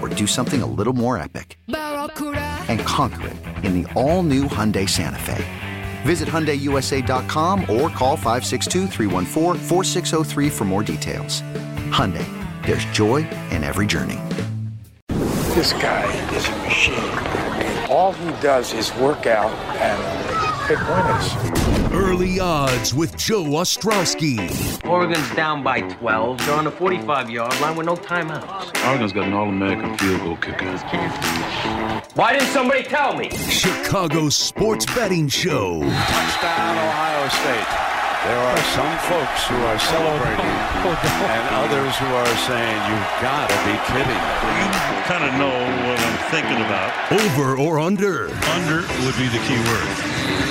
or do something a little more epic? And conquer it in the all-new Hyundai Santa Fe. Visit HyundaiUSA.com or call 562 for more details. Hyundai, there's joy in every journey. This guy is a machine. All he does is work out and pick winners. Early odds with Joe Ostrowski. Oregon's down by 12. They're on the 45 yard line with no timeouts. Oregon's got an All American field goal kicker. Why didn't somebody tell me? Chicago's sports betting show. Touchdown, Ohio State. There are some folks who are celebrating and others who are saying, you've got to be kidding. You kind of know what I'm thinking about. Over or under? Under would be the key word.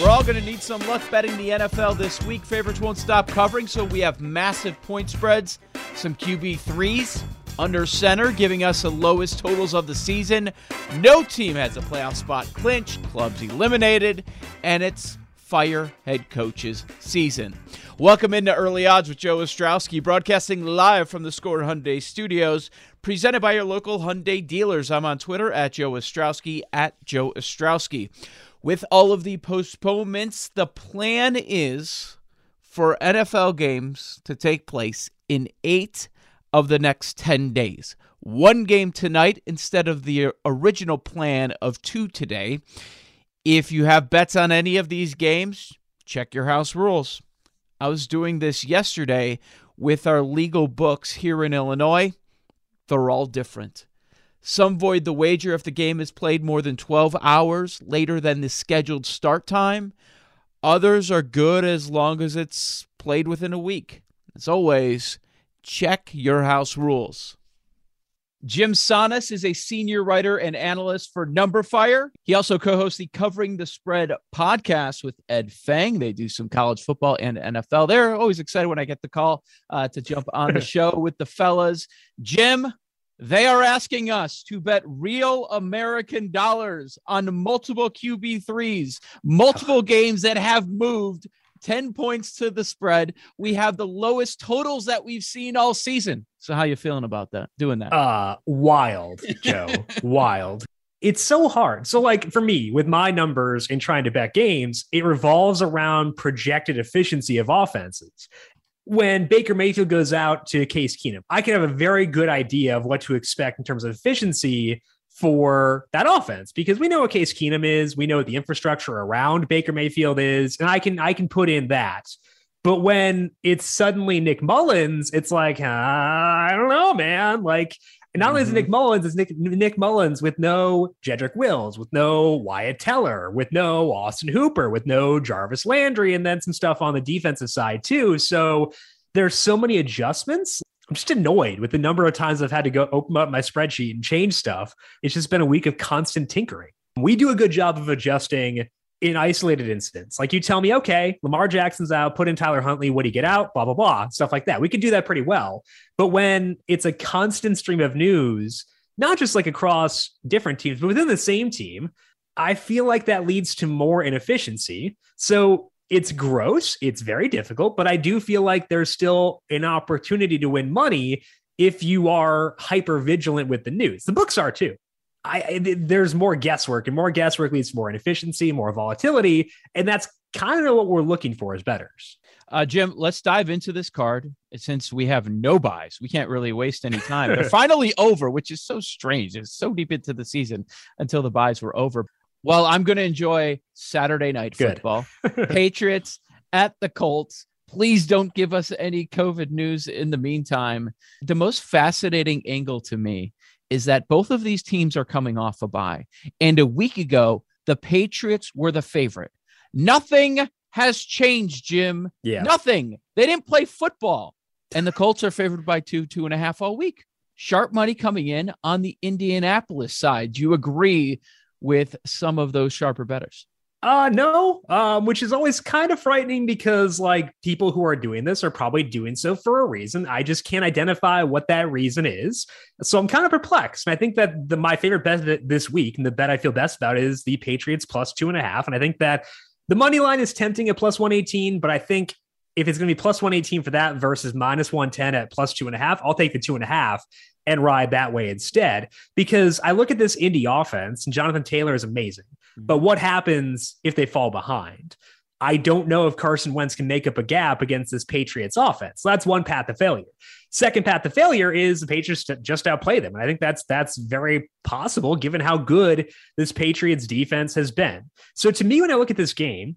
We're all going to need some luck betting the NFL this week. Favorites won't stop covering, so we have massive point spreads, some QB threes under center, giving us the lowest totals of the season. No team has a playoff spot clinched, clubs eliminated, and it's fire head coaches season. Welcome into Early Odds with Joe Ostrowski, broadcasting live from the Score Hyundai Studios, presented by your local Hyundai dealers. I'm on Twitter at Joe Ostrowski, at Joe Ostrowski with all of the postponements, the plan is for NFL games to take place in eight of the next 10 days. One game tonight instead of the original plan of two today. If you have bets on any of these games, check your house rules. I was doing this yesterday with our legal books here in Illinois. They're all different. Some void the wager if the game is played more than 12 hours later than the scheduled start time. Others are good as long as it's played within a week. As always, check your house rules. Jim Sannes is a senior writer and analyst for Numberfire. He also co hosts the Covering the Spread podcast with Ed Fang. They do some college football and NFL. They're always excited when I get the call uh, to jump on the show with the fellas. Jim, they are asking us to bet real American dollars on multiple QB3s, multiple games that have moved 10 points to the spread. We have the lowest totals that we've seen all season. So how you feeling about that? Doing that? Uh wild, Joe. wild. It's so hard. So like for me with my numbers in trying to bet games, it revolves around projected efficiency of offenses when Baker Mayfield goes out to Case Keenum, I can have a very good idea of what to expect in terms of efficiency for that offense because we know what Case Keenum is, we know what the infrastructure around Baker Mayfield is, and I can I can put in that. But when it's suddenly Nick Mullens, it's like uh, I don't know, man. Like and not only is Nick mm-hmm. Mullens, it's Nick, Nick Mullens with no Jedrick Wills, with no Wyatt Teller, with no Austin Hooper, with no Jarvis Landry, and then some stuff on the defensive side too. So there's so many adjustments. I'm just annoyed with the number of times I've had to go open up my spreadsheet and change stuff. It's just been a week of constant tinkering. We do a good job of adjusting in isolated incidents. Like you tell me, okay, Lamar Jackson's out, put in Tyler Huntley, what do you get out? Blah, blah, blah, stuff like that. We can do that pretty well. But when it's a constant stream of news, not just like across different teams, but within the same team, I feel like that leads to more inefficiency. So it's gross, it's very difficult, but I do feel like there's still an opportunity to win money if you are hyper vigilant with the news. The books are too. I, there's more guesswork, and more guesswork leads to more inefficiency, more volatility, and that's kind of what we're looking for as betters. Uh, Jim, let's dive into this card since we have no buys. We can't really waste any time. They're finally over, which is so strange. It's so deep into the season until the buys were over. Well, I'm going to enjoy Saturday night Good. football. Patriots at the Colts. Please don't give us any COVID news in the meantime. The most fascinating angle to me is that both of these teams are coming off a bye. And a week ago, the Patriots were the favorite. Nothing has changed, Jim. Yeah. Nothing. They didn't play football. And the Colts are favored by two, two and a half all week. Sharp money coming in on the Indianapolis side. Do you agree with some of those sharper betters? Uh no, um, which is always kind of frightening because like people who are doing this are probably doing so for a reason. I just can't identify what that reason is. So I'm kind of perplexed. And I think that the my favorite bet this week and the bet I feel best about is the Patriots plus two and a half. And I think that the money line is tempting at plus 118, but I think if it's going to be plus 118 for that versus minus 110 at plus two and a half, I'll take the two and a half and ride that way instead. Because I look at this indie offense and Jonathan Taylor is amazing. But what happens if they fall behind? I don't know if Carson Wentz can make up a gap against this Patriots offense. That's one path to failure. Second path to failure is the Patriots just outplay them. And I think that's that's very possible given how good this Patriots defense has been. So to me, when I look at this game,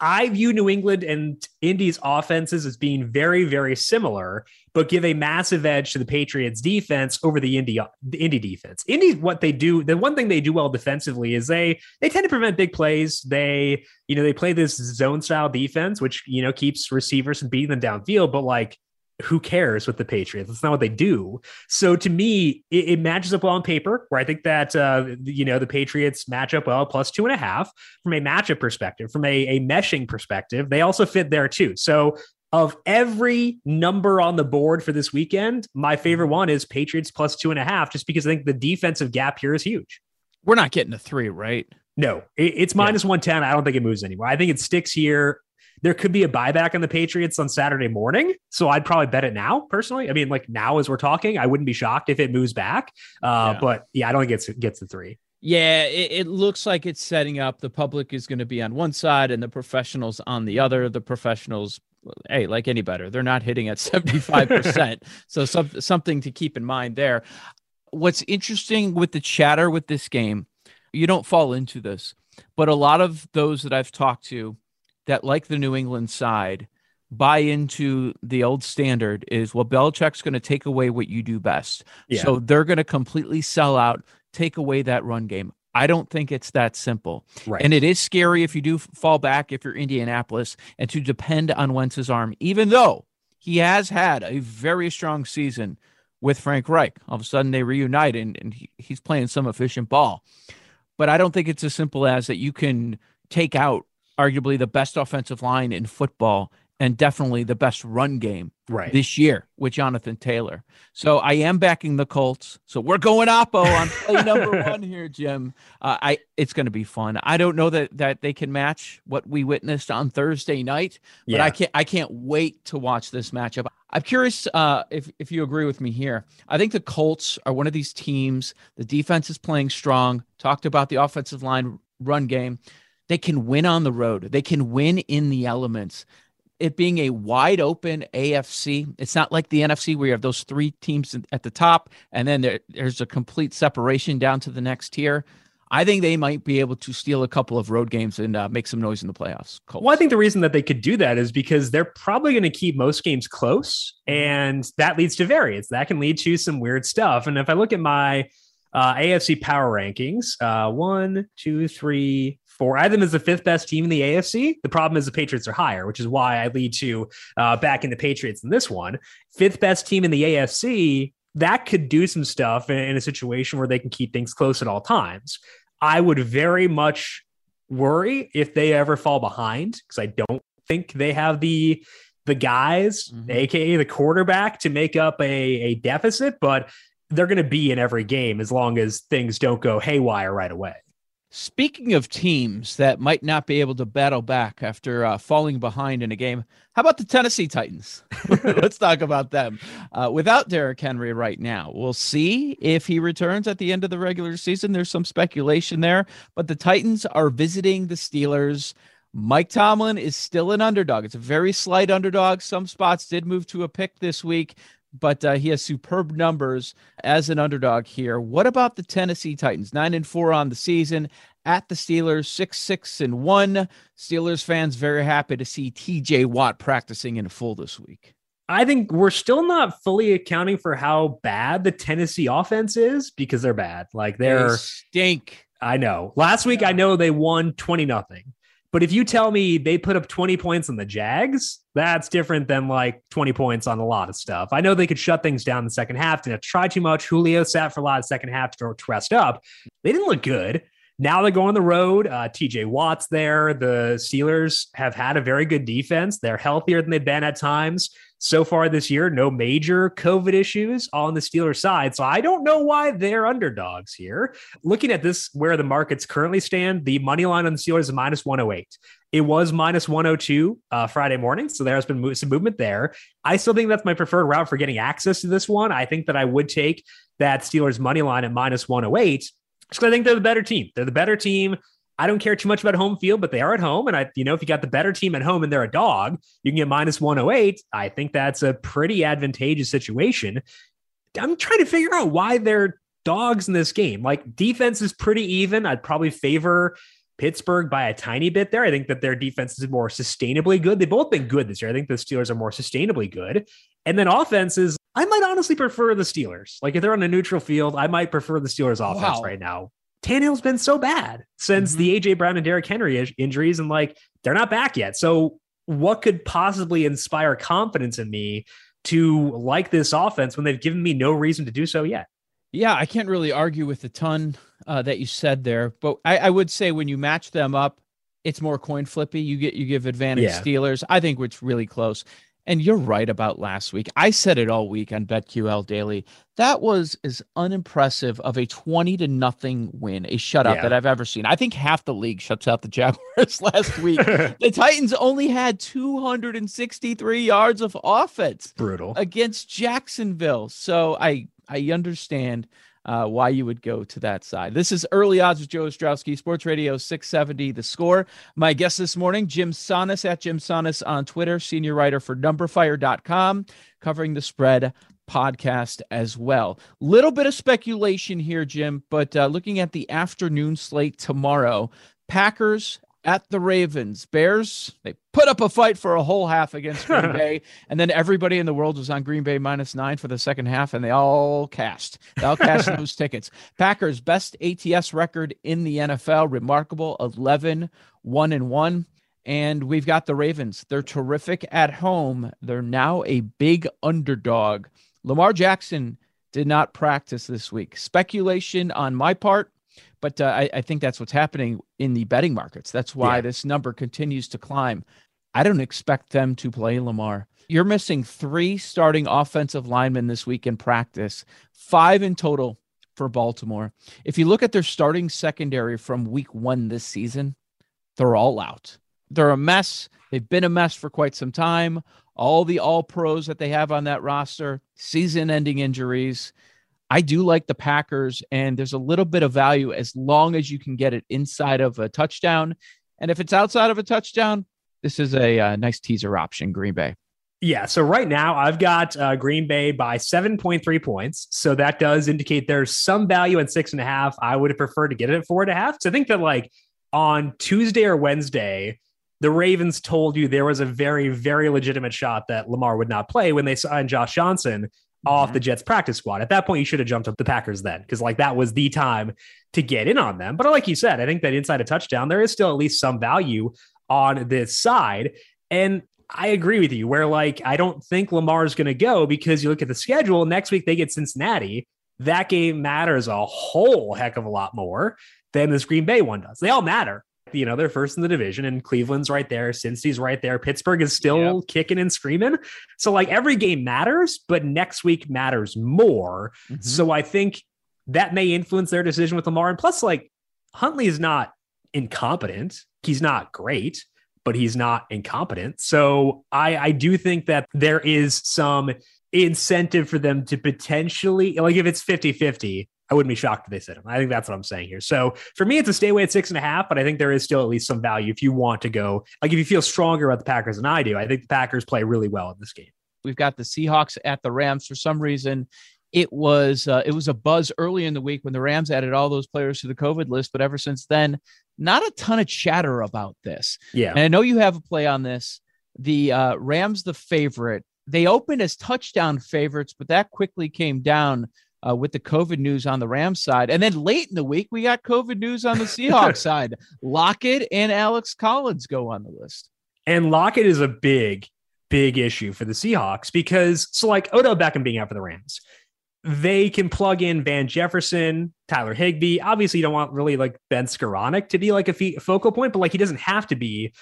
I view New England and Indy's offenses as being very, very similar, but give a massive edge to the Patriots defense over the Indy the Indy defense. Indy, what they do, the one thing they do well defensively is they they tend to prevent big plays. They, you know, they play this zone style defense, which you know keeps receivers from beating them downfield, but like who cares with the Patriots? That's not what they do. So to me, it, it matches up well on paper, where I think that uh, you know the Patriots match up well plus two and a half from a matchup perspective, from a, a meshing perspective. They also fit there too. So of every number on the board for this weekend, my favorite one is Patriots plus two and a half, just because I think the defensive gap here is huge. We're not getting a three, right? No, it, it's minus yeah. 110. I don't think it moves anywhere. I think it sticks here there could be a buyback on the Patriots on Saturday morning. So I'd probably bet it now personally. I mean, like now as we're talking, I wouldn't be shocked if it moves back. Uh, yeah. But yeah, I don't think it's gets the three. Yeah, it, it, looks like it's setting up. The public is going to be on one side and the professionals on the other. The professionals, hey, like any better, they're not hitting at 75%. so some, something to keep in mind there. What's interesting with the chatter with this game, you don't fall into this, but a lot of those that I've talked to that, like the New England side, buy into the old standard is well, Belichick's going to take away what you do best. Yeah. So they're going to completely sell out, take away that run game. I don't think it's that simple. Right. And it is scary if you do fall back, if you're Indianapolis, and to depend on Wentz's arm, even though he has had a very strong season with Frank Reich. All of a sudden they reunite and, and he, he's playing some efficient ball. But I don't think it's as simple as that you can take out arguably the best offensive line in football and definitely the best run game right. this year with Jonathan Taylor. So I am backing the Colts. So we're going Oppo on play number one here, Jim. Uh, I it's going to be fun. I don't know that that they can match what we witnessed on Thursday night, but yeah. I can't I can't wait to watch this matchup. I'm curious uh, if if you agree with me here. I think the Colts are one of these teams. The defense is playing strong. Talked about the offensive line run game. They can win on the road. They can win in the elements. It being a wide open AFC, it's not like the NFC where you have those three teams at the top and then there, there's a complete separation down to the next tier. I think they might be able to steal a couple of road games and uh, make some noise in the playoffs. Colts. Well, I think the reason that they could do that is because they're probably going to keep most games close, and that leads to variance. That can lead to some weird stuff. And if I look at my uh, AFC power rankings, uh, one, two, three, for I them as the fifth best team in the AFC. The problem is the Patriots are higher, which is why I lead to uh, back in the Patriots in this one. Fifth best team in the AFC. That could do some stuff in, in a situation where they can keep things close at all times. I would very much worry if they ever fall behind because I don't think they have the the guys, mm-hmm. aka the quarterback, to make up a, a deficit, but they're going to be in every game as long as things don't go haywire right away. Speaking of teams that might not be able to battle back after uh, falling behind in a game, how about the Tennessee Titans? Let's talk about them. Uh, without Derrick Henry right now, we'll see if he returns at the end of the regular season. There's some speculation there, but the Titans are visiting the Steelers. Mike Tomlin is still an underdog. It's a very slight underdog. Some spots did move to a pick this week but uh, he has superb numbers as an underdog here. What about the Tennessee Titans? Nine and four on the season at the Steelers, six six and one. Steelers fans very happy to see T.J. Watt practicing in full this week. I think we're still not fully accounting for how bad the Tennessee offense is because they're bad. Like they're they stink. I know. Last week, I know they won 20 nothing. But if you tell me they put up 20 points on the Jags, that's different than like 20 points on a lot of stuff. I know they could shut things down in the second half, didn't try too much. Julio sat for a lot of second half to rest up. They didn't look good. Now they go on the road. Uh, TJ Watt's there. The Steelers have had a very good defense. They're healthier than they've been at times so far this year. No major COVID issues on the Steelers side. So I don't know why they're underdogs here. Looking at this, where the markets currently stand, the money line on the Steelers is minus 108. It was minus 102 uh, Friday morning. So there has been some movement there. I still think that's my preferred route for getting access to this one. I think that I would take that Steelers money line at minus 108 because I think they're the better team. They're the better team. I don't care too much about home field, but they are at home. And I, you know, if you got the better team at home and they're a dog, you can get minus 108. I think that's a pretty advantageous situation. I'm trying to figure out why they're dogs in this game. Like defense is pretty even. I'd probably favor Pittsburgh by a tiny bit there. I think that their defense is more sustainably good. They've both been good this year. I think the Steelers are more sustainably good. And then offenses, I might honestly prefer the Steelers. Like if they're on a neutral field, I might prefer the Steelers offense wow. right now. Tannehill's been so bad since mm-hmm. the AJ Brown and Derrick Henry injuries, and like they're not back yet. So, what could possibly inspire confidence in me to like this offense when they've given me no reason to do so yet? Yeah, I can't really argue with the ton uh, that you said there, but I, I, would say when you match them up, it's more coin flippy. You get you give advantage yeah. Steelers. I think it's really close. And you're right about last week. I said it all week on BetQL Daily. That was as unimpressive of a 20 to nothing win, a shutout yeah. that I've ever seen. I think half the league shuts out the Jaguars last week. the Titans only had 263 yards of offense. Brutal. Against Jacksonville. So I I understand uh, why you would go to that side. This is Early Odds with Joe Ostrowski, Sports Radio 670 The Score. My guest this morning, Jim Sannes at Jim Sannes on Twitter, senior writer for numberfire.com, covering the spread podcast as well. Little bit of speculation here, Jim, but uh, looking at the afternoon slate tomorrow, Packers at the Ravens. Bears, they put up a fight for a whole half against Green Bay, and then everybody in the world was on Green Bay minus nine for the second half, and they all cashed. They all cashed those tickets. Packers, best ATS record in the NFL, remarkable 11 1 and 1. And we've got the Ravens. They're terrific at home. They're now a big underdog. Lamar Jackson did not practice this week. Speculation on my part but uh, I, I, think that's what's happening in the betting markets. That's why yeah. this number continues to climb. I don't expect them to play Lamar. You're missing three starting offensive linemen this week in practice, five in total for Baltimore. If you look at their starting secondary from week one this season, they're all out. They're a mess. They've been a mess for quite some time. All the all pros that they have on that roster, season ending injuries. I do like the Packers, and there's a little bit of value as long as you can get it inside of a touchdown. And if it's outside of a touchdown, this is a, a uh, nice teaser option, Green Bay. Yeah. So right now I've got uh, Green Bay by 7.3 points. So that does indicate there's some value at six and a half. I would have preferred to get it at four and a half. So I think that like on Tuesday or Wednesday, the Ravens told you there was a very, very legitimate shot that Lamar would not play when they signed Josh Johnson off the mm-hmm. Jets practice squad. At that point, you should have jumped up the Packers then, because like that was the time to get in on them. But like you said, I think that inside a touchdown, there is still at least some value on this side. And I agree with you, where like I don't think Lamar is going to go because you look at the schedule. Next week they get Cincinnati. That game matters a whole heck of a lot more than this Green Bay one does. They all matter. You know, they're first in the division, and Cleveland's right there. Cincy's right there. Pittsburgh is still yep. kicking and screaming. So, like, every game matters, but next week matters more. Mm-hmm. So, I think that may influence their decision with Lamar. And plus, like, Huntley is not incompetent. He's not great, but he's not incompetent. So, I, I do think that there is some incentive for them to potentially, like, if it's 50 50, I wouldn't be shocked if they sit him. I think that's what I'm saying here. So for me, it's a stay away at six and a half, but I think there is still at least some value if you want to go. Like if you feel stronger about the Packers than I do, I think the Packers play really well in this game. We've got the Seahawks at the Rams. For some reason, it was uh, it was a buzz early in the week when the Rams added all those players to the COVID list, but ever since then, not a ton of chatter about this. Yeah, and I know you have a play on this. The uh, Rams, the favorite, they opened as touchdown favorites, but that quickly came down uh, with the COVID news on the Rams side. And then late in the week, we got COVID news on the Seahawks side. Lockett and Alex Collins go on the list. And Lockett is a big, big issue for the Seahawks because, so like Odell Beckham being out for the Rams, they can plug in Van Jefferson, Tyler Higbee. Obviously, you don't want really like Ben Skowronek to be like a focal point, but like he doesn't have to be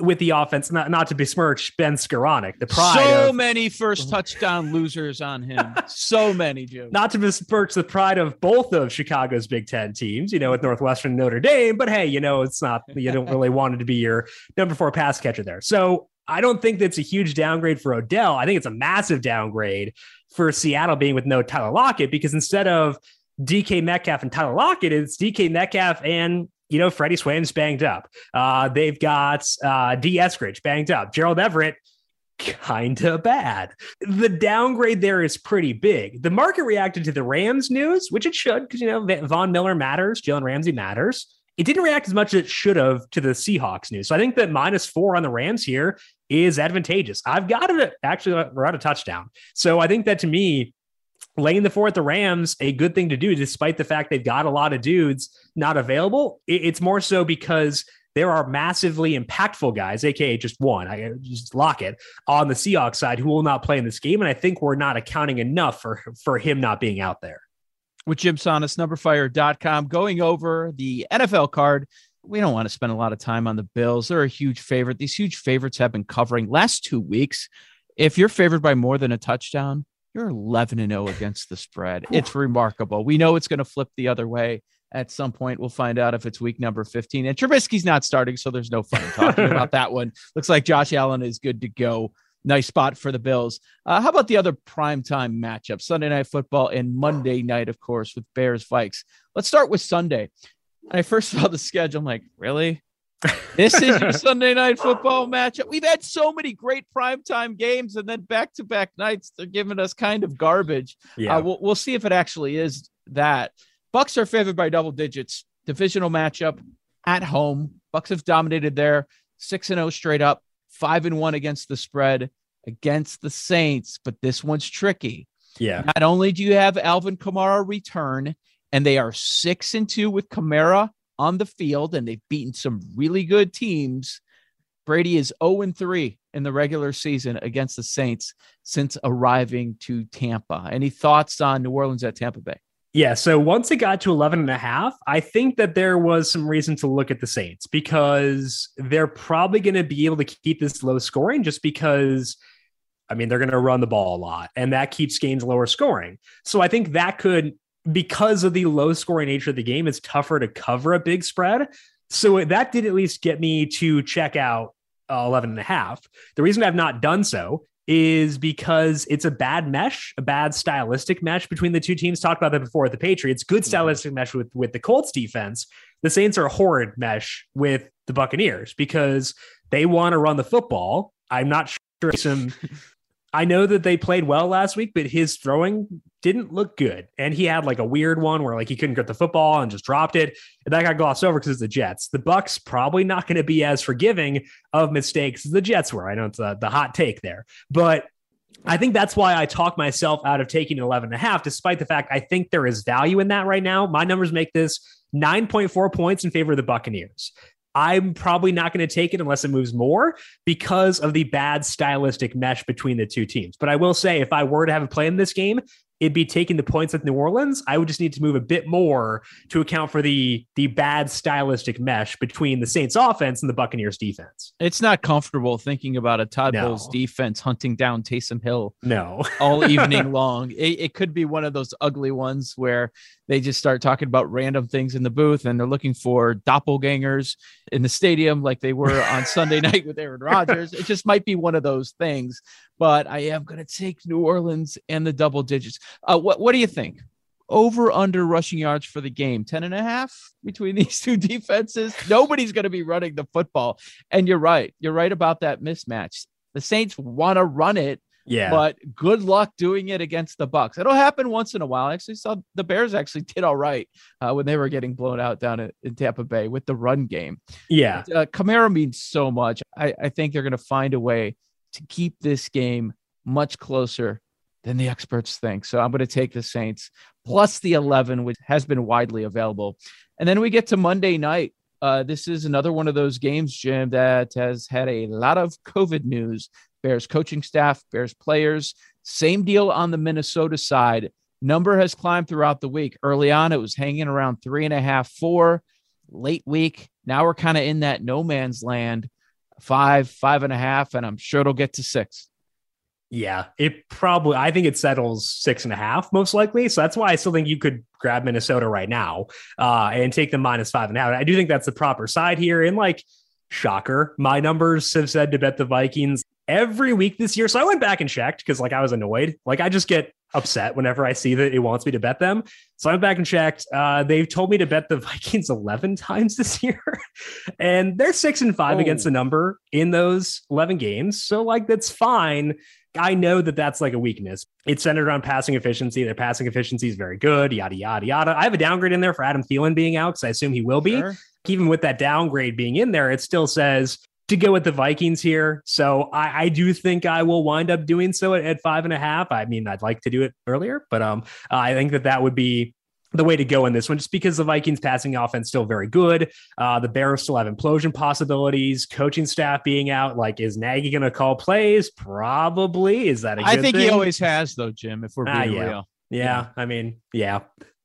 with the offense, not, not to besmirch Ben Skowronek, the pride. So of, many first touchdown losers on him. so many, Jim. Not to besmirch the pride of both of Chicago's Big Ten teams, you know, with Northwestern Notre Dame, but hey, you know, it's not, you don't really want it to be your number four pass catcher there. So I don't think that's a huge downgrade for Odell. I think it's a massive downgrade for Seattle being with no Tyler Lockett because instead of DK Metcalf and Tyler Lockett, it's DK Metcalf and you know, Freddie Swain's banged up. Uh, they've got uh, Dee Eskridge banged up. Gerald Everett, kind of bad. The downgrade there is pretty big. The market reacted to the Rams news, which it should, because, you know, Von Miller matters, Jalen Ramsey matters. It didn't react as much as it should have to the Seahawks news. So I think that minus four on the Rams here is advantageous. I've got it actually, we're at a touchdown. So I think that to me, laying the four at the Rams a good thing to do, despite the fact they've got a lot of dudes not available. It's more so because there are massively impactful guys, aka just one, I uh, just Lockett on the Seahawks side who will not play in this game. And I think we're not accounting enough for for him not being out there. With Jim Sannes, numberfire.com, going over the NFL card. We don't want to spend a lot of time on the Bills. They're a huge favorite. These huge favorites have been covering last two weeks. If you're favored by more than a touchdown, you're 11 and 0 against the spread. It's remarkable. We know it's going to flip the other way at some point. We'll find out if it's week number 15. And Trubisky's not starting, so there's no fun talking about that one. Looks like Josh Allen is good to go. Nice spot for the Bills. Uh, how about the other primetime matchup? Sunday night football and Monday night, of course, with Bears Vikes. Let's start with Sunday. I first saw the schedule, I'm like, really? This is your Sunday night football matchup. We've had so many great primetime games, and then back to back nights, they're giving us kind of garbage. Yeah, uh, we'll, we'll see if it actually is that. Bucs are favored by double digits. Divisional matchup at home. Bucs have dominated there, six and zero oh straight up, five and one against the spread against the Saints. But this one's tricky. Yeah. Not only do you have Alvin Kamara return, and they are six and two with Kamara on the field and they've beaten some really good teams. Brady is 0 3 in the regular season against the Saints since arriving to Tampa. Any thoughts on New Orleans at Tampa Bay? Yeah, so once it got to 11 and a half, I think that there was some reason to look at the Saints because they're probably going to be able to keep this low scoring just because I mean, they're going to run the ball a lot and that keeps games lower scoring. So I think that could because of the low scoring nature of the game, it's tougher to cover a big spread. So that did at least get me to check out uh, 11 and a half. The reason I've not done so is because it's a bad mesh, a bad stylistic mesh between the two teams. Talked about that before with the Patriots. Good mm-hmm. stylistic mesh with, with the Colts defense. The Saints are a horrid mesh with the Buccaneers because they want to run the football. I'm not sure some I know that they played well last week, but his throwing didn't look good. And he had like a weird one where like he couldn't get the football and just dropped it. And that got glossed over because it's the Jets. The Bucs probably not going to be as forgiving of mistakes as the Jets were. I know it's the, the hot take there, but I think that's why I talk myself out of taking 11 and a half, despite the fact I think there is value in that right now. My numbers make this 9.4 points in favor of the Buccaneers. I'm probably not going to take it unless it moves more because of the bad stylistic mesh between the two teams. But I will say, if I were to have a play in this game, it'd be taking the points at New Orleans. I would just need to move a bit more to account for the the bad stylistic mesh between the Saints offense and the Buccaneers defense. It's not comfortable thinking about a Todd no. Bowles defense hunting down Taysom Hill. No, all evening long. It, it could be one of those ugly ones where they just start talking about random things in the booth and they're looking for doppelgangers in the stadium like they were on Sunday night with Aaron Rodgers. It just might be one of those things. But I am going to take New Orleans and the double digits. Uh, what What do you think? Over under rushing yards for the game 10 and a half between these two defenses. Nobody's going to be running the football. And you're right. You're right about that mismatch. The Saints want to run it yeah. But good luck doing it against the Bucs. It'll happen once in a while. I actually saw the Bears actually did all right uh, when they were getting blown out down in, in Tampa Bay with the run game. Yeah. But, uh, Kamara means so much. I, I think they're going to find a way to keep this game much closer than the experts think. So I'm going to take the Saints plus the 11, which has been widely available. And then we get to Monday night. Uh, this is another one of those games, Jim, that has had a lot of COVID news Bears coaching staff, Bears players. Same deal on the Minnesota side. Number has climbed throughout the week. Early on, it was hanging around three and a half, four. Late week, now we're kind of in that no man's land, five, five and a half, and I'm sure it'll get to six. Yeah, it probably, I think it settles six and a half most likely. So that's why I still think you could grab Minnesota right now uh, and take the minus five and a half. I do think that's the proper side here. And like, shocker, my numbers have said to bet the Vikings every week this year. So I went back and checked because like I was annoyed. Like I just get upset whenever I see that it wants me to bet them. So I went back and checked. Uh, they've told me to bet the Vikings 11 times this year, and they're six and five oh. against the number in those 11 games. So like that's fine. I know that that's like a weakness. It's centered around passing efficiency. Their passing efficiency is very good, yada, yada, yada. I have a downgrade in there for Adam Thielen being out because I assume he will be. Sure. Even with that downgrade being in there, it still says to go with the Vikings here. So I, I, do think I will wind up doing so at, at, five and a half. I mean, I'd like to do it earlier, but um, I think that that would be the way to go in this one, just because the Vikings passing offense still very good. Uh, the Bears still have implosion possibilities. Coaching staff being out, like is Nagy going to call plays? Probably. Is that a I think thing? he always has, though, Jim. If we're ah, being yeah. real. Yeah, yeah, I mean, yeah.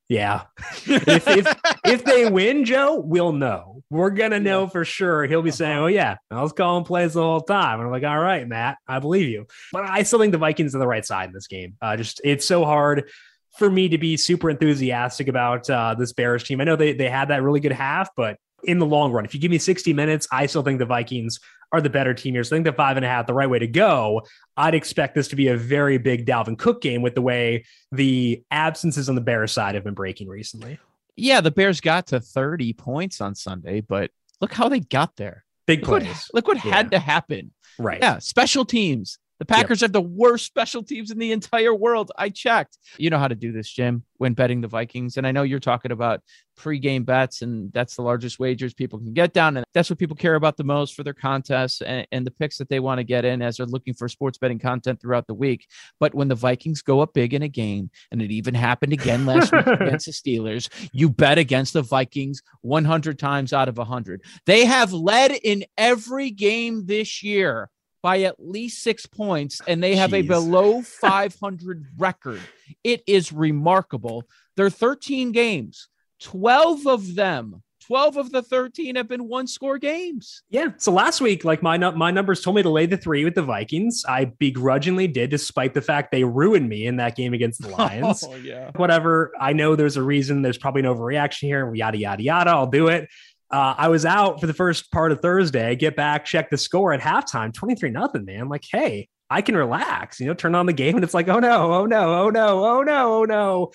Yeah. if, if, if they win, Joe, we'll know. We're gonna know for sure. He'll be uh-huh. saying, "Oh yeah, I was calling plays the whole time." And I'm like, "All right, Matt, I believe you." But I still think the Vikings are the right side in this game. Uh, just it's so hard for me to be super enthusiastic about uh, this Bears team. I know they they had that really good half, but in the long run, if you give me 60 minutes, I still think the Vikings are the better team here. So I think the five and a half, the right way to go. I'd expect this to be a very big Dalvin Cook game with the way the absences on the Bears side have been breaking recently. Yeah, the Bears got to 30 points on Sunday, but look how they got there. Big look plays. What, look what yeah. had to happen. Right. Yeah, special teams. The Packers yep. have the worst special teams in the entire world. I checked. You know how to do this, Jim, when betting the Vikings. And I know you're talking about pre-game bets, and that's the largest wagers people can get down. And that's what people care about the most for their contests and, and the picks that they want to get in as they're looking for sports betting content throughout the week. But when the Vikings go up big in a game, and it even happened again last week against the Steelers, you bet against the Vikings 100 times out of 100. They have led in every game this year by at least six points and they have Jeez. a below 500 record. It is remarkable. They're 13 games, 12 of them 12 of the 13 have been one score games. Yeah. So last week, like my my numbers told me to lay the three with the Vikings. I begrudgingly did, despite the fact they ruined me in that game against the Lions. oh, yeah. Whatever. I know there's a reason. There's probably an overreaction here. Yada, yada, yada. I'll do it. Uh, I was out for the first part of Thursday. I get back, check the score at halftime, 23 nothing, man. like, hey, I can relax, you know, turn on the game and it's like, oh no, oh no, oh no, oh no, oh no.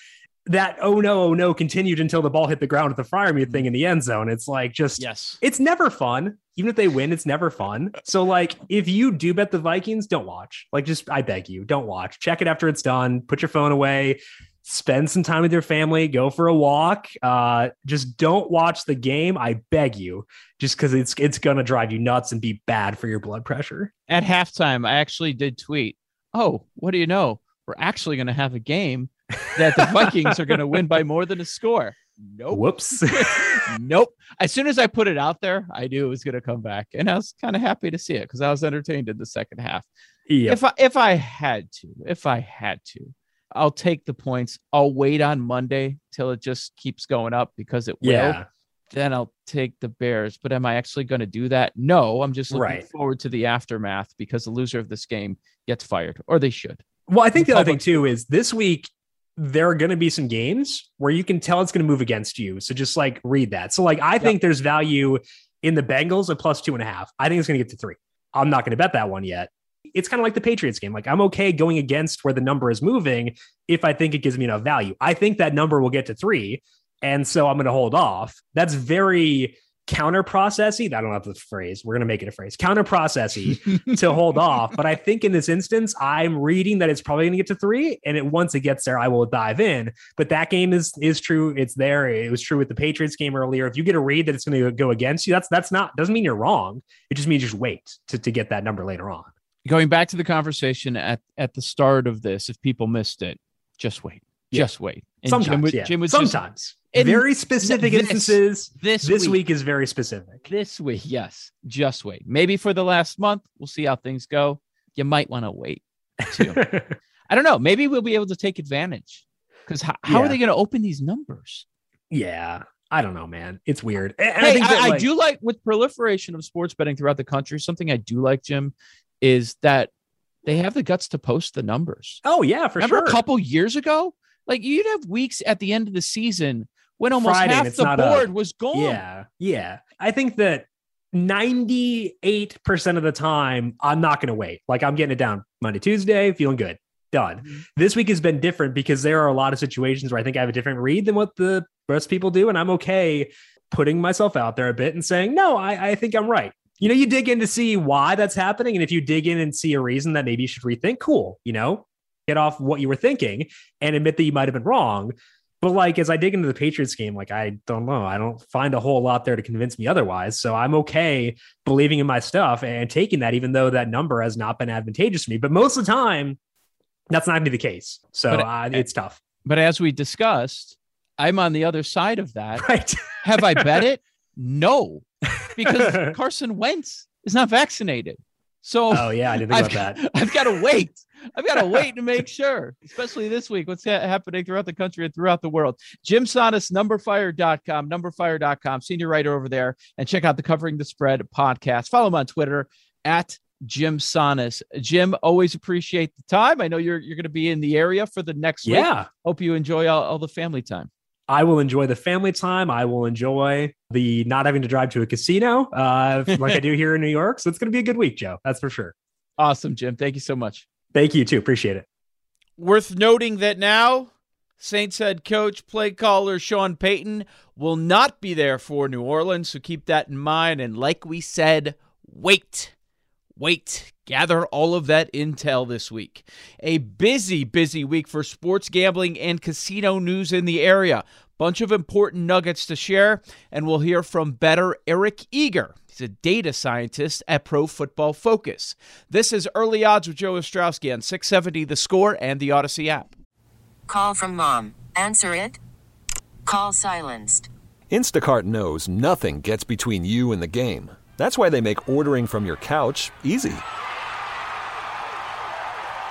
That oh no, oh no continued until the ball hit the ground at the Freiermuth thing in the end zone. It's like just yes, it's never fun. Even if they win, it's never fun. So like if you do bet the Vikings, don't watch. Like just I beg you, don't watch. Check it after it's done. Put your phone away spend some time with your family, go for a walk. Uh, just don't watch the game. I beg you, just because it's it's gonna drive you nuts and be bad for your blood pressure. At halftime, I actually did tweet. oh, what do you know? We're actually going to have a game that the Vikings are going to win by more than a score. Nope. Whoops. nope. As soon as I put it out there, I knew it was going to come back, and I was kind of happy to see it because I was entertained in the second half. Yep. If I if I had to, if I had to, I'll take the points. I'll wait on Monday till it just keeps going up because it will. Then I'll take the Bears. But am I actually going to do that? No. I'm just looking Right. forward to the aftermath because the loser of this game gets fired, or they should. Well, I think the other thing too is this week there are going to be some games where you can tell it's going to move against you. So just like read that. So like I think there's value in the Bengals at plus two and a half. I think it's going to get to three. I'm not going to bet that one yet. It's kind of like the Patriots game. Like I'm okay going against where the number is moving if I think it gives me enough value. I think that number will get to three. And so I'm going to hold off. That's very counter processy. I don't have the phrase. We're going to make it a phrase. Counter processy to hold off. But I think in this instance, I'm reading that it's probably going to get to three. And it, once it gets there, I will dive in. But that game is is true. It's there. It was true with the Patriots game earlier. If you get a read that it's going to go against you, that's that's not doesn't mean you're wrong. It just means just wait to, to get that number later on. Going back to the conversation at at the start of this, if people missed it, just wait. Yeah. Just wait. And Sometimes, Jim, would- yeah. Jim was just- Sometimes. In very specific this- instances. This This week. week is very specific. This week, yes. Just wait. Maybe for the last month, we'll see how things go. You might want to wait too. I don't know. Maybe we'll be able to take advantage because how, how are they going to open these numbers? yeah. I don't know, man. It's weird. And Hey, I, think that, I like- do like with proliferation of sports betting throughout the country. Something I do like, Jim, is that they have the guts to post the numbers. Oh yeah, for sure. Remember sure. a couple years ago, like you'd have weeks at the end of the season when almost Friday half the board was gone. Yeah. Yeah. I think that 98% of the time, I'm not going to wait. Like I'm getting it down Monday, Tuesday, feeling good. Done. Mm-hmm. This week has been different because there are a lot of situations where I think I have a different read than what the rest people do. And I'm okay putting myself out there a bit and saying, no, I, I think I'm right. You know, you dig in to see why that's happening. And if you dig in and see a reason that maybe you should rethink, cool, you know, get off what you were thinking and admit that you might have been wrong. But like as I dig into the Patriots game, like I don't know, I don't find a whole lot there to convince me otherwise. So I'm okay believing in my stuff and taking that, even though that number has not been advantageous to me. But most of the time, that's not going to be the case. So But- uh, it's tough. But as we discussed, I'm on the other side of that. Right. Have I bet it? No, because Carson Wentz is not vaccinated. So Oh yeah, I didn't think I've, about that. I've got to wait. I've got to wait to make sure, especially this week, what's ha- happening throughout the country and throughout the world. Jim Sannes, numberfire.com, numberfire.com, senior writer over there, and check out the Covering the Spread podcast. Follow him on Twitter at Jim Sannes. Jim, always appreciate the time. I know you're you're going to be in the area for the next week. Yeah. Hope you enjoy all, all the family time. I will enjoy the family time. I will enjoy the not having to drive to a casino uh, like I do here in New York. So it's going to be a good week, Joe. That's for sure. Awesome, Jim. Thank you so much. Thank you too. Appreciate it. Worth noting that now Saints head coach, play caller Sean Payton will not be there for New Orleans, so keep that in mind. And like we said, wait, wait, gather all of that intel this week. A busy, busy week for sports gambling and casino news in the area. Bunch of important nuggets to share, and we'll hear from better Eric Eager. He's a data scientist at Pro Football Focus. This is Early Odds with Joe Ostrowski on 670 The Score and the Audacy app. Call from mom. Answer it. Call silenced. Instacart knows nothing gets between you and the game. That's why they make ordering from your couch easy.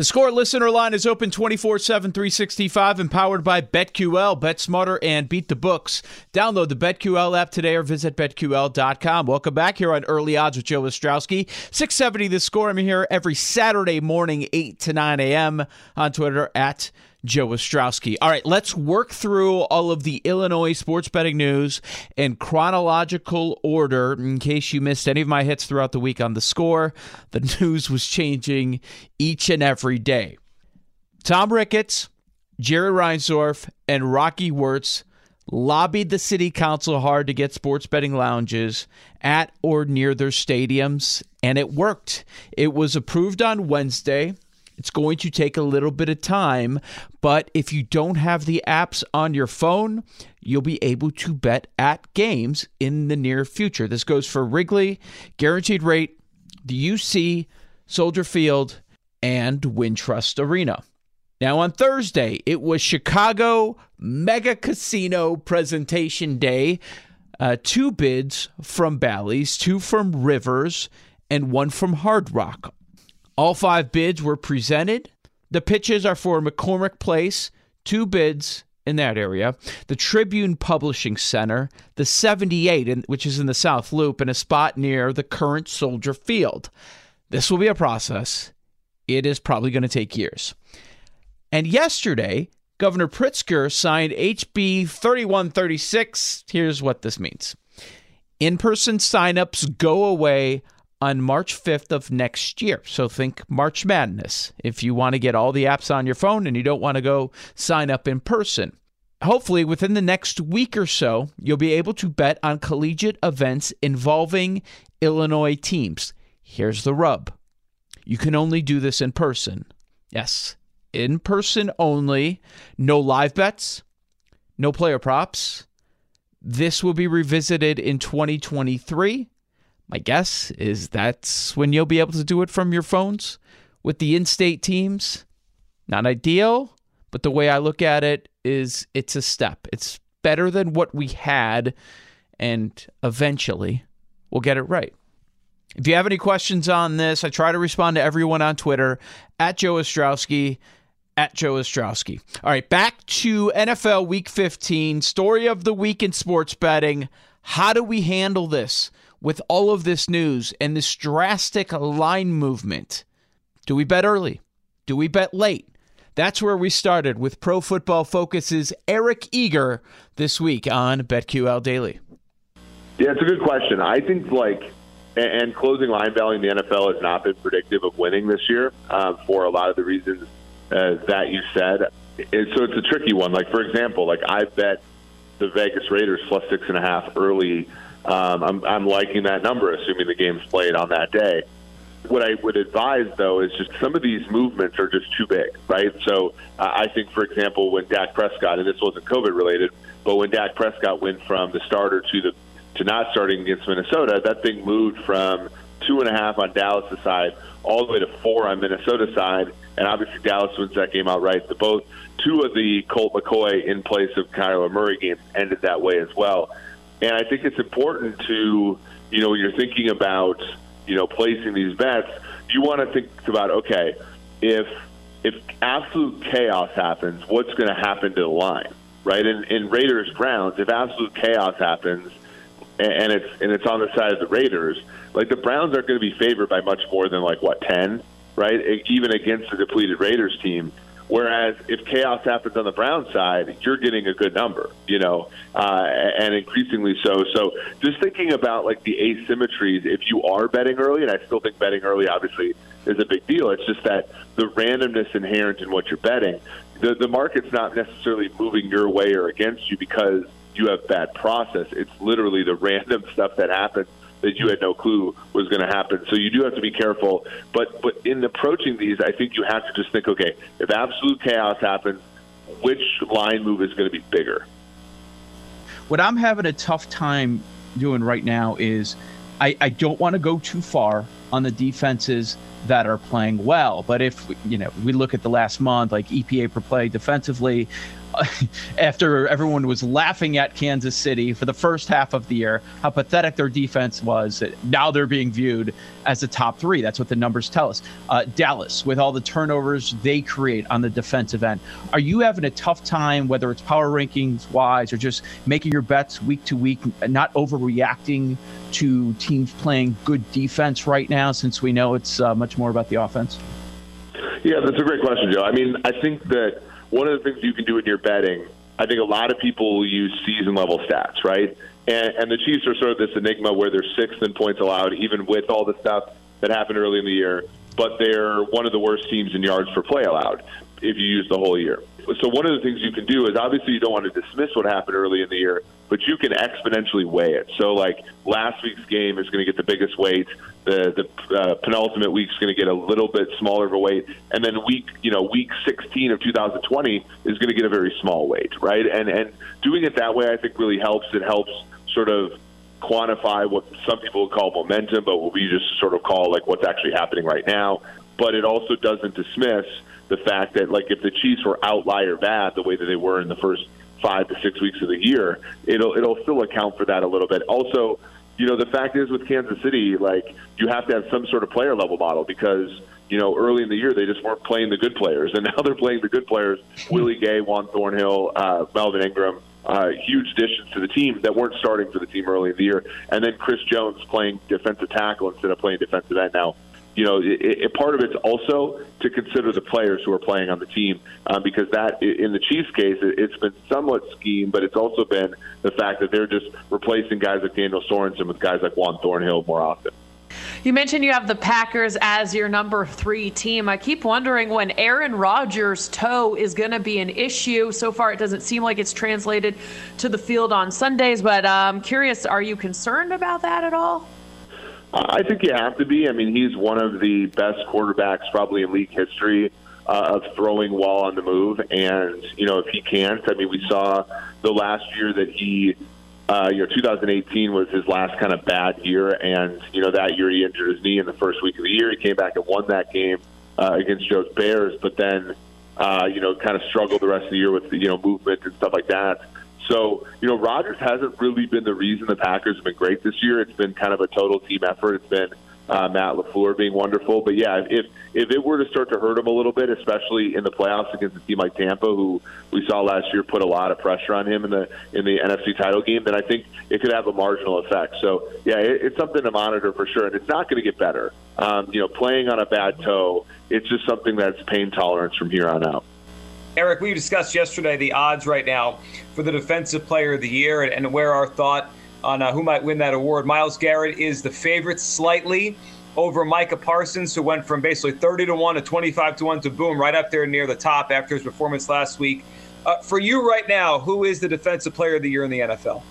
The score listener line is open 24 7, 365 and powered by BetQL. Bet smarter and beat the books. Download the BetQL app today or visit BetQL.com. Welcome back here on Early Odds with Joe Ostrowski. 670 the score. I'm here every Saturday morning, 8 to 9 a.m. on Twitter at Joe Ostrowski. All right, let's work through all of the Illinois sports betting news in chronological order. In case you missed any of my hits throughout the week on the score, the news was changing each and every day. Tom Ricketts, Jerry Reinsdorf, and Rocky Wirtz lobbied the city council hard to get sports betting lounges at or near their stadiums, and it worked. It was approved on Wednesday. It's going to take a little bit of time, but if you don't have the apps on your phone, you'll be able to bet at games in the near future. This goes for Wrigley, Guaranteed Rate, the UC, Soldier Field, and Wintrust Arena. Now, on Thursday, it was Chicago Mega Casino Presentation Day. Uh, two bids from Bally's, two from Rivers, and one from Hard Rock. All five bids were presented. The pitches are for McCormick Place, two bids in that area, the Tribune Publishing Center, the 78, which is in the South Loop, and a spot near the current Soldier Field. This will be a process. It is probably going to take years. And yesterday, Governor Pritzker signed HB 3136. Here's what this means in person signups go away on March 5th of next year. So think March Madness if you want to get all the apps on your phone and you don't want to go sign up in person. Hopefully, within the next week or so, you'll be able to bet on collegiate events involving Illinois teams. Here's the rub you can only do this in person. Yes, in person only. No live bets, no player props. This will be revisited in 2023 my guess is that's when you'll be able to do it from your phones with the in state teams. Not ideal, but the way I look at it is it's a step. It's better than what we had, and eventually we'll get it right. If you have any questions on this, I try to respond to everyone on Twitter at Joe Ostrowski, at Joe Ostrowski. All right, back to NFL Week 15, story of the week in sports betting. How do we handle this? With all of this news and this drastic line movement? Do we bet early? Do we bet late? That's where we started with Pro Football Focus's Eric Eager this week on BetQL Daily. Yeah, it's a good question. I think like and closing line value in the NFL has not been predictive of winning this year um, for a lot of the reasons uh, that you said. So it's a tricky one. Like for example, like I bet the Vegas Raiders plus six and a half early um, I'm, I'm liking that number, assuming the game's played on that day. what I would advise, though, is just some of these movements are just too big, right? So uh, I think, for example, when Dak Prescott, and this wasn't COVID related, but when Dak Prescott went from the starter to the to not starting against Minnesota, that thing moved from two and a half on Dallas' side all the way to four on Minnesota side, and obviously Dallas wins that game outright. The both two of the Colt McCoy in place of Kyler Murray games ended that way as well, and I think it's important to you know when you're thinking about you know placing these bets, you want to think about okay if if absolute chaos happens, what's going to happen to the line, right? In, in Raiders Browns, if absolute chaos happens, and it's and it's on the side of the Raiders, like the Browns aren't going to be favored by much more than like what ten, right? Even against the depleted Raiders team. Whereas if chaos happens on the Brown side, you're getting a good number, you know, uh, and increasingly so. So just thinking about like the asymmetries, if you are betting early, and I still think betting early obviously is a big deal. It's just that the randomness inherent in what you're betting, the the market's not necessarily moving your way or against you because you have bad process. It's literally the random stuff that happens that you had no clue was going to happen. So you do have to be careful. But but in approaching these, I think you have to just think, okay, if absolute chaos happens, which line move is going to be bigger? What I'm having a tough time doing right now is I, I don't want to go too far on the defenses that are playing well. But if you know we look at the last month, like EPA per play defensively, after everyone was laughing at Kansas City for the first half of the year, how pathetic their defense was. Now they're being viewed as a top three. That's what the numbers tell us. Uh, Dallas, with all the turnovers they create on the defensive end, are you having a tough time, whether it's power rankings wise or just making your bets week to week, not overreacting to teams playing good defense right now, since we know it's uh, much more about the offense? Yeah, that's a great question, Joe. I mean, I think that one of the things you can do in your betting, I think a lot of people use season level stats, right? And, and the Chiefs are sort of this enigma where they're sixth in points allowed, even with all the stuff that happened early in the year. But they're one of the worst teams in yards per play allowed if you use the whole year. So one of the things you can do is obviously you don't want to dismiss what happened early in the year, but you can exponentially weigh it. So like last week's game is going to get the biggest weight. The the uh, penultimate week is going to get a little bit smaller of a weight, and then week you know week 16 of 2020 is going to get a very small weight, right? And and doing it that way, I think really helps. It helps sort of quantify what some people would call momentum, but what we just sort of call like what's actually happening right now. But it also doesn't dismiss the fact that like if the Chiefs were outlier bad the way that they were in the first five to six weeks of the year, it'll it'll still account for that a little bit. Also, you know, the fact is with Kansas City, like you have to have some sort of player level model because you know early in the year they just weren't playing the good players, and now they're playing the good players. Willie Gay, Juan Thornhill, uh, Melvin Ingram. Uh, huge additions to the team that weren't starting for the team early in the year, and then Chris Jones playing defensive tackle instead of playing defensive end now you know, it, it, part of it's also to consider the players who are playing on the team um, because that, in the Chiefs' case, it, it's been somewhat scheme, but it's also been the fact that they're just replacing guys like Daniel Sorensen with guys like Juan Thornhill more often. You mentioned you have the Packers as your number three team. I keep wondering when Aaron Rodgers' toe is going to be an issue. So far, it doesn't seem like it's translated to the field on Sundays, but I'm um, curious are you concerned about that at all? I think you have to be. I mean, he's one of the best quarterbacks probably in league history uh, of throwing while on the move. And, you know, if he can't, I mean, we saw the last year that he, uh, you know, 2018 was his last kind of bad year. And, you know, that year he injured his knee in the first week of the year. He came back and won that game uh, against Joe's Bears, but then, uh, you know, kind of struggled the rest of the year with, you know, movement and stuff like that. So, you know, Rodgers hasn't really been the reason the Packers have been great this year. It's been kind of a total team effort. It's been uh, Matt LaFleur being wonderful. But yeah, if if it were to start to hurt him a little bit, especially in the playoffs against a team like Tampa, who we saw last year put a lot of pressure on him in the in the NFC title game, then I think it could have a marginal effect. So yeah, it, it's something to monitor for sure, and it's not going to get better. Um, you know, playing on a bad toe, it's just something that's pain tolerance from here on out. Eric, we discussed yesterday the odds right now for the Defensive Player of the Year and, and where our thought on uh, who might win that award. Myles Garrett is the favorite slightly over Micah Parsons, who went from basically 30 to 1 to 25 to 1 to boom, right up there near the top after his performance last week. Uh, for you right now, who is the Defensive Player of the Year in the NFL?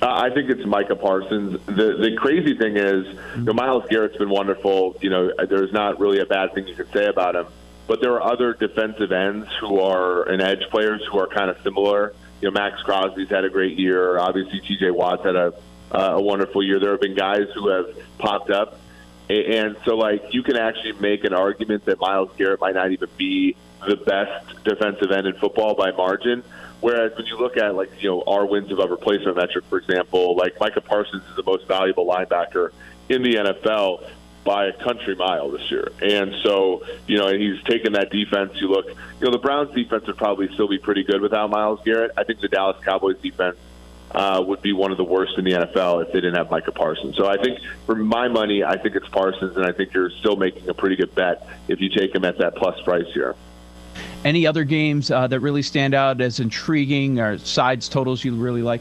Uh, I think it's Micah Parsons. The the crazy thing is, you know, Myles Garrett's been wonderful. You know, there's not really a bad thing you can say about him. But there are other defensive ends who are and edge players who are kind of similar. You know, Maxx Crosby's had a great year. Obviously, T.J. Watt's had a uh, a wonderful year. There have been guys who have popped up, and so like you can actually make an argument that Myles Garrett might not even be the best defensive end in football by margin. Whereas when you look at like you know our wins above replacement metric, for example, like Micah Parsons is the most valuable linebacker in the NFL by a country mile this year. And so, you know, he's taken that defense. You look, you know, the Browns defense would probably still be pretty good without Myles Garrett. I think the Dallas Cowboys defense uh, would be one of the worst in the NFL if they didn't have Micah Parsons. So I think for my money, I think it's Parsons, and I think you're still making a pretty good bet if you take him at that plus price here. Any other games uh, that really stand out as intriguing or sides totals you really like?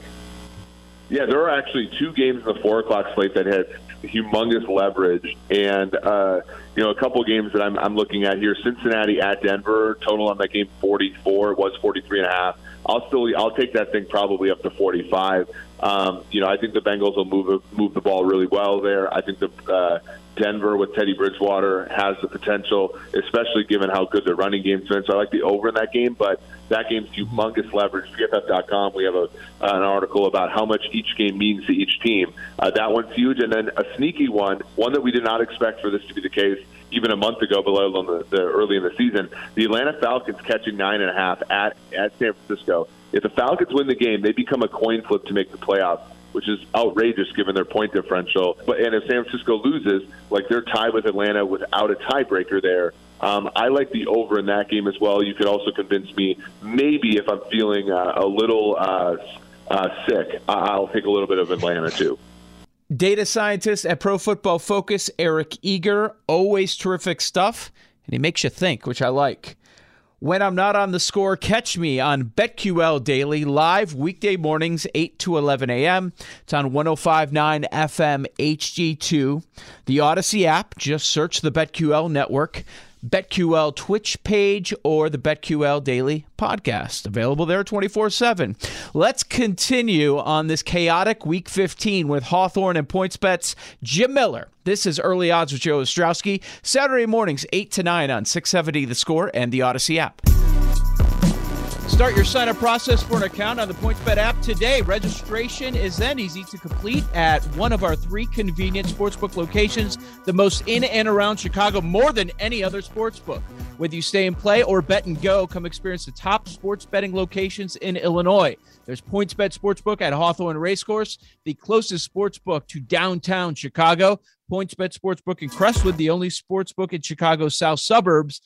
Yeah, there are actually two games in the four o'clock slate that had humongous leverage, and uh, you know a couple games that I'm, I'm looking at here: Cincinnati at Denver. Total on that game 44. It was 43 and a half. I'll still I'll take that thing probably up to 45. Um, you know, I think the Bengals will move move the ball really well there. I think the uh, Denver with Teddy Bridgewater has the potential, especially given how good their running game's been. So I like the over in that game, but that game's humongous leverage. PFF.com, we have a, an article about how much each game means to each team. Uh, that one's huge. And then a sneaky one, one that we did not expect for this to be the case even a month ago, but let the, the early in the season. The Atlanta Falcons catching nine and a half at, at San Francisco. If the Falcons win the game, they become a coin flip to make the playoffs which is outrageous given their point differential. But and if San Francisco loses, like they're tied with Atlanta without a tiebreaker there. Um, I like the over in that game as well. You could also convince me maybe if I'm feeling uh, a little uh, uh, sick, I'll take a little bit of Atlanta too. Data scientist at Pro Football Focus, Eric Eager, always terrific stuff, and he makes you think, which I like. When I'm not on the score, catch me on BetQL Daily, live weekday mornings, 8 to 11 a.m. It's on 1059 FM HD2. The Audacy app, just search the BetQL network. BetQL Twitch page or the BetQL Daily podcast. Available there 24 7. Let's continue on this chaotic week 15 with Hawthorne and PointsBet's Jim Miller. This is Early Odds with Joe Ostrowski, Saturday mornings 8 to 9 on 670 The Score and the Audacy app. Start your sign up process for an account on the PointsBet app today. Registration is then easy to complete at one of our three convenient sportsbook locations, the most in and around Chicago, more than any other sportsbook. Whether you stay and play or bet and go, come experience the top sports betting locations in Illinois. There's PointsBet Sportsbook at Hawthorne Racecourse, the closest sportsbook to downtown Chicago. PointsBet Sportsbook in Crestwood, the only sportsbook in Chicago's south suburbs.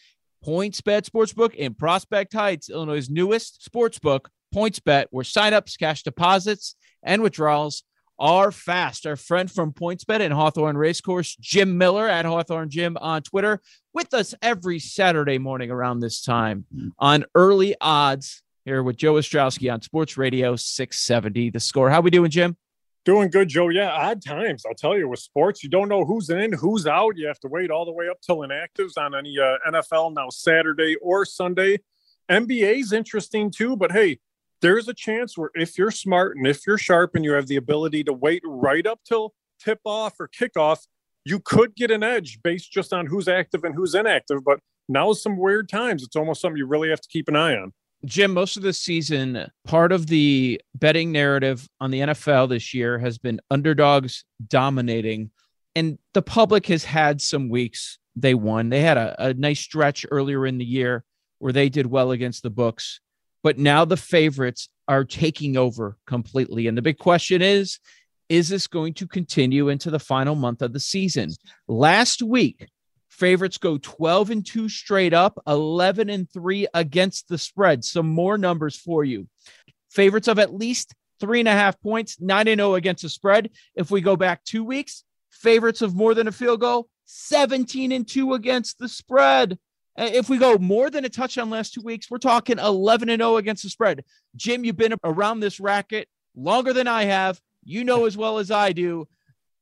PointsBet Sportsbook in Prospect Heights, Illinois' newest sportsbook, PointsBet, where signups, cash deposits, and withdrawals are fast. Our friend from PointsBet and Hawthorne Racecourse, Jim Miller at Hawthorne Jim on Twitter, with us every Saturday morning around this time on early odds here with Joe Ostrowski on Sports Radio 670. The score. How we doing, Jim? Doing good, Joe. Yeah, odd times. I'll tell you with sports, you don't know who's in, who's out. You have to wait all the way up till inactives on any uh, NFL now Saturday or Sunday. NBA is interesting too, but hey, there's a chance where if you're smart and if you're sharp and you have the ability to wait right up till tip off or kickoff, you could get an edge based just on who's active and who's inactive. But now is some weird times. It's almost something you really have to keep an eye on. Jim, most of the season, part of the betting narrative on the NFL this year has been underdogs dominating. And the public has had some weeks they won. They had a, a nice stretch earlier in the year where they did well against the books. But now the favorites are taking over completely. And the big question is is this going to continue into the final month of the season? Last week, Favorites go 12 and 2 straight up, 11 and 3 against the spread. Some more numbers for you. Favorites of at least three and a half points, 9 and 0 against the spread. If we go back two weeks, favorites of more than a field goal, 17 and 2 against the spread. If we go more than a touchdown last two weeks, we're talking 11 and 0 against the spread. Jim, you've been around this racket longer than I have. You know as well as I do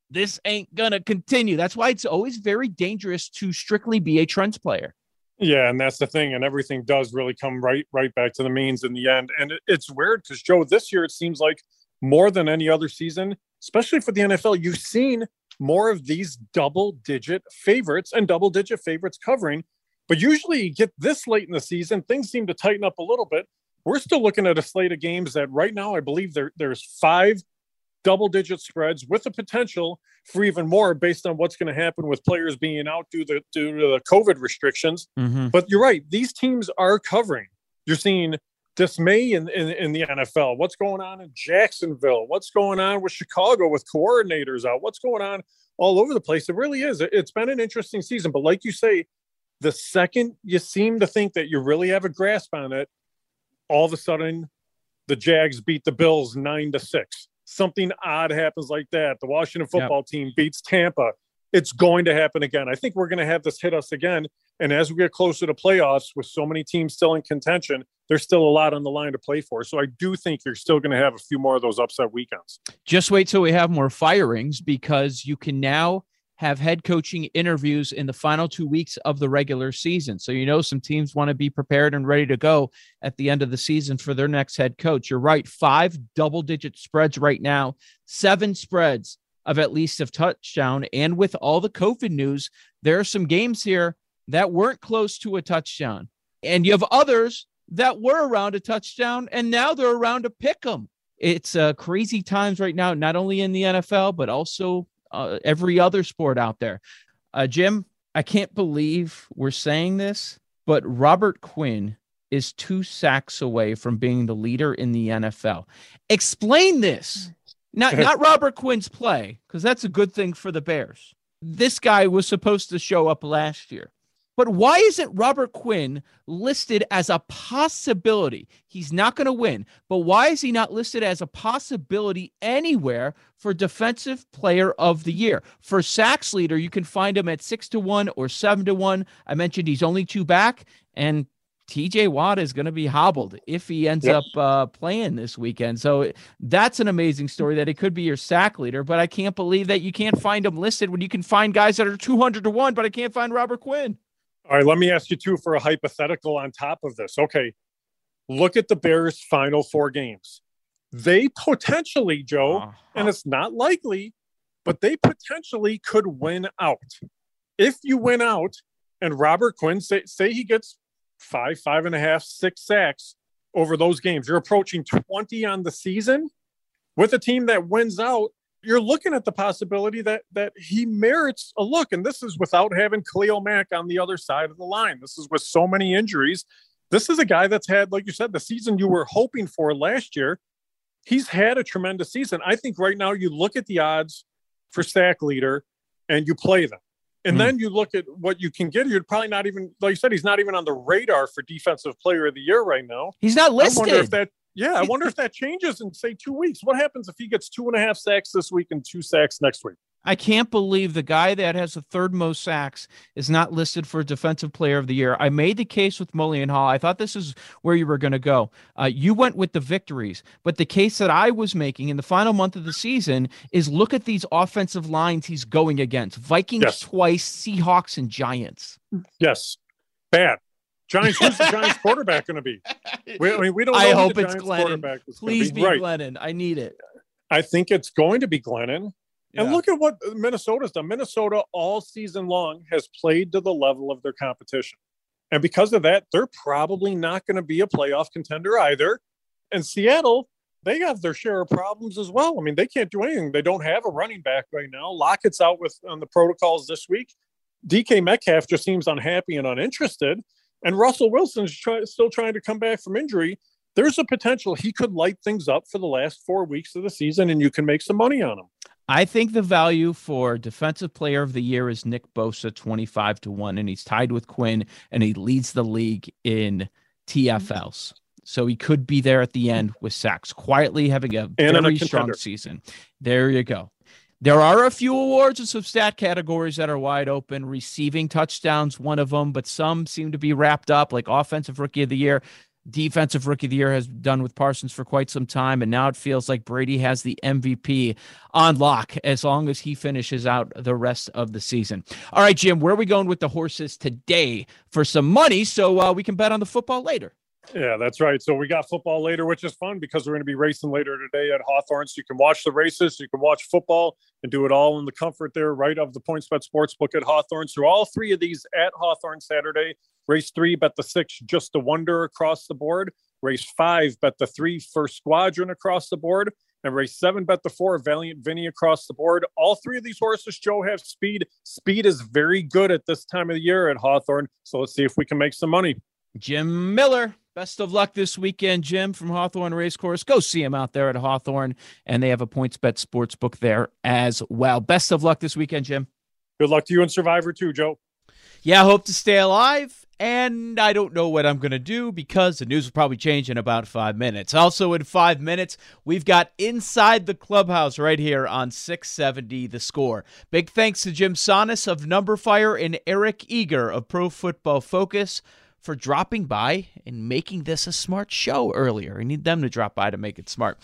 this ain't gonna continue. That's why it's always very dangerous to strictly be a trends player. Yeah, and that's the thing, and everything does really come right right back to the means in the end. And it, it's weird because Joe, this year it seems like more than any other season, especially for the NFL, you've seen more of these double digit favorites and double digit favorites covering. But usually you get this late in the season, things seem to tighten up a little bit. We're still looking at a slate of games that right now I believe there, there's five double digit spreads with the potential for even more based on what's going to happen with players being out due to, due to the COVID restrictions. Mm-hmm. But you're right, these teams are covering. You're seeing dismay in, in, in, the NFL. What's going on in Jacksonville? What's going on with Chicago with coordinators out? What's going on all over the place? It really is. It's been an interesting season. But like you say, the second you seem to think that you really have a grasp on it, all of a sudden the Jags beat the Bills nine to six. Something odd happens like that. The Washington football yep. team beats Tampa. It's going to happen again. I think we're going to have this hit us again. And as we get closer to playoffs, with so many teams still in contention, there's still a lot on the line to play for. So I do think you're still going to have a few more of those upset weekends. Just wait till we have more firings because you can now have head coaching interviews in the final two weeks of the regular season. So, you know, some teams want to be prepared and ready to go at the end of the season for their next head coach. You're right. Five double digit spreads right now, seven spreads of at least a touchdown. And with all the COVID news, there are some games here that weren't close to a touchdown. And you have others that were around a touchdown and now they're around a pick them. It's uh, crazy times right now, not only in the NFL, but also uh, every other sport out there. Uh, Jim, I can't believe we're saying this, but Robert Quinn is two sacks away from being the leader in the NFL. Explain this. Not not Robert Quinn's play, because that's a good thing for the Bears. This guy was supposed to show up last year. But why isn't Robert Quinn listed as a possibility? He's not going to win, but why is he not listed as a possibility anywhere for Defensive Player of the Year? For sacks leader, you can find him at six to one or seven to one. I mentioned he's only two back, and TJ Watt is going to be hobbled if he ends yep. up uh, playing this weekend. So that's an amazing story that it could be your sack leader. But I can't believe that you can't find him listed when you can find guys that are 200 to 1, but I can't find Robert Quinn. All right, let me ask you two for a hypothetical on top of this. Okay, look at the Bears' final four games. They potentially, Joe, uh-huh. and it's not likely, but they potentially could win out. If you win out and Robert Quinn, say, say he gets five, five and a half, six sacks over those games, you're approaching 20 on the season with a team that wins out you're looking at the possibility that that he merits a look. And this is without having Khalil Mack on the other side of the line. This is with so many injuries. This is a guy that's had, like you said, the season you were hoping for last year. He's had a tremendous season. I think right now you look at the odds for sack leader and you play them. And mm then you look at what you can get. You're probably not even, like you said, he's not even on the radar for defensive player of the year right now. He's not listed. I wonder if that yeah, I wonder if that changes in say two weeks. What happens if he gets two and a half sacks this week and two sacks next week? I can't believe the guy that has the third most sacks is not listed for Defensive Player of the Year. I made the case with Mully and Haugh. I thought this is where you were going to go. Uh, you went with the victories, but the case that I was making in the final month of the season is look at these offensive lines he's going against Vikings yes. twice, Seahawks, and Giants. Yes. Bad. Giants, who's the Giants quarterback going to be? We, I mean, we don't. I hope it's Glennon. Please be, be right. Glennon. I need it. I think it's going to be Glennon. Yeah. And look at what Minnesota's done. Minnesota all season long has played to the level of their competition. And because of that, they're probably not going to be a playoff contender either. And Seattle, they have their share of problems as well. I mean, they can't do anything. They don't have a running back right now. Lockett's out with on the protocols this week. DK Metcalf just seems unhappy and uninterested and Russell Wilson's try, still trying to come back from injury, there's a potential he could light things up for the last four weeks of the season and you can make some money on him. I think the value for defensive player of the year is Nick Bosa 25 to 1 and he's tied with Quinn and he leads the league in TFLs. So he could be there at the end with sacks, quietly having a and very a strong season. There you go. There are a few awards and some stat categories that are wide open. Receiving touchdowns, one of them, but some seem to be wrapped up, like offensive rookie of the year. Defensive rookie of the year has done with Parsons for quite some time, and now it feels like Brady has the MVP on lock as long as he finishes out the rest of the season. All right, Jim, where are we going with the horses today for some money so uh, we can bet on the football later? Yeah, that's right. So we got football later, which is fun because we're going to be racing later today at Hawthorne. So you can watch the races, you can watch football, and do it all in the comfort there, right of the Points PointsBet Sportsbook at Hawthorne. So all three of these at Hawthorne Saturday. Race three, bet the six, just a wonder across the board. Race five, bet the three, first squadron across the board. And race seven, bet the four, Valiant Vinny across the board. All three of these horses, Joe, have speed. Speed is very good at this time of the year at Hawthorne. So let's see if we can make some money. Jim Miller. Best of luck this weekend, Jim from Hawthorne Racecourse. Go see him out there at Hawthorne, and they have a points bet sports book there as well. Best of luck this weekend, Jim. Good luck to you and Survivor too, Joe. Yeah, I hope to stay alive, and I don't know what I'm going to do because the news will probably change in about five minutes. Also, in five minutes, we've got Inside the Clubhouse right here on 670 The Score. Big thanks to Jim Sannes of Numberfire and Eric Eager of Pro Football Focus for dropping by and making this a smart show earlier. I need them to drop by to make it smart.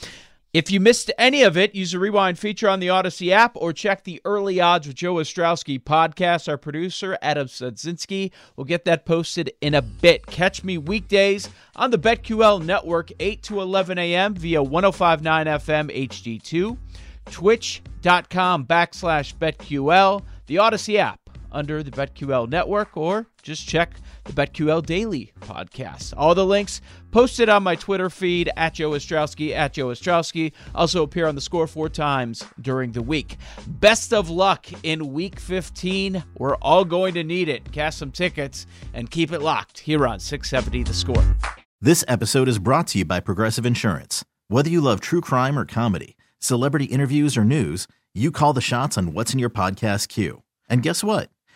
If you missed any of it, use the rewind feature on the Audacy app or check the Early Odds with Joe Ostrowski podcast. Our producer, Adam Sadzinski, will get that posted in a bit. Catch me weekdays on the BetQL network, 8 to 11 a.m. via 1059 FM HD2, twitch.com backslash BetQL, the Audacy app under the BetQL network, or just check the BetQL Daily podcast. All the links posted on my Twitter feed at Joe Ostrowski, at Joe Ostrowski. Also appear on the score four times during the week. Best of luck in week 15. We're all going to need it. Cast some tickets and keep it locked here on 670 The Score. This episode is brought to you by Progressive Insurance. Whether you love true crime or comedy, celebrity interviews or news, you call the shots on what's in your podcast queue. And guess what?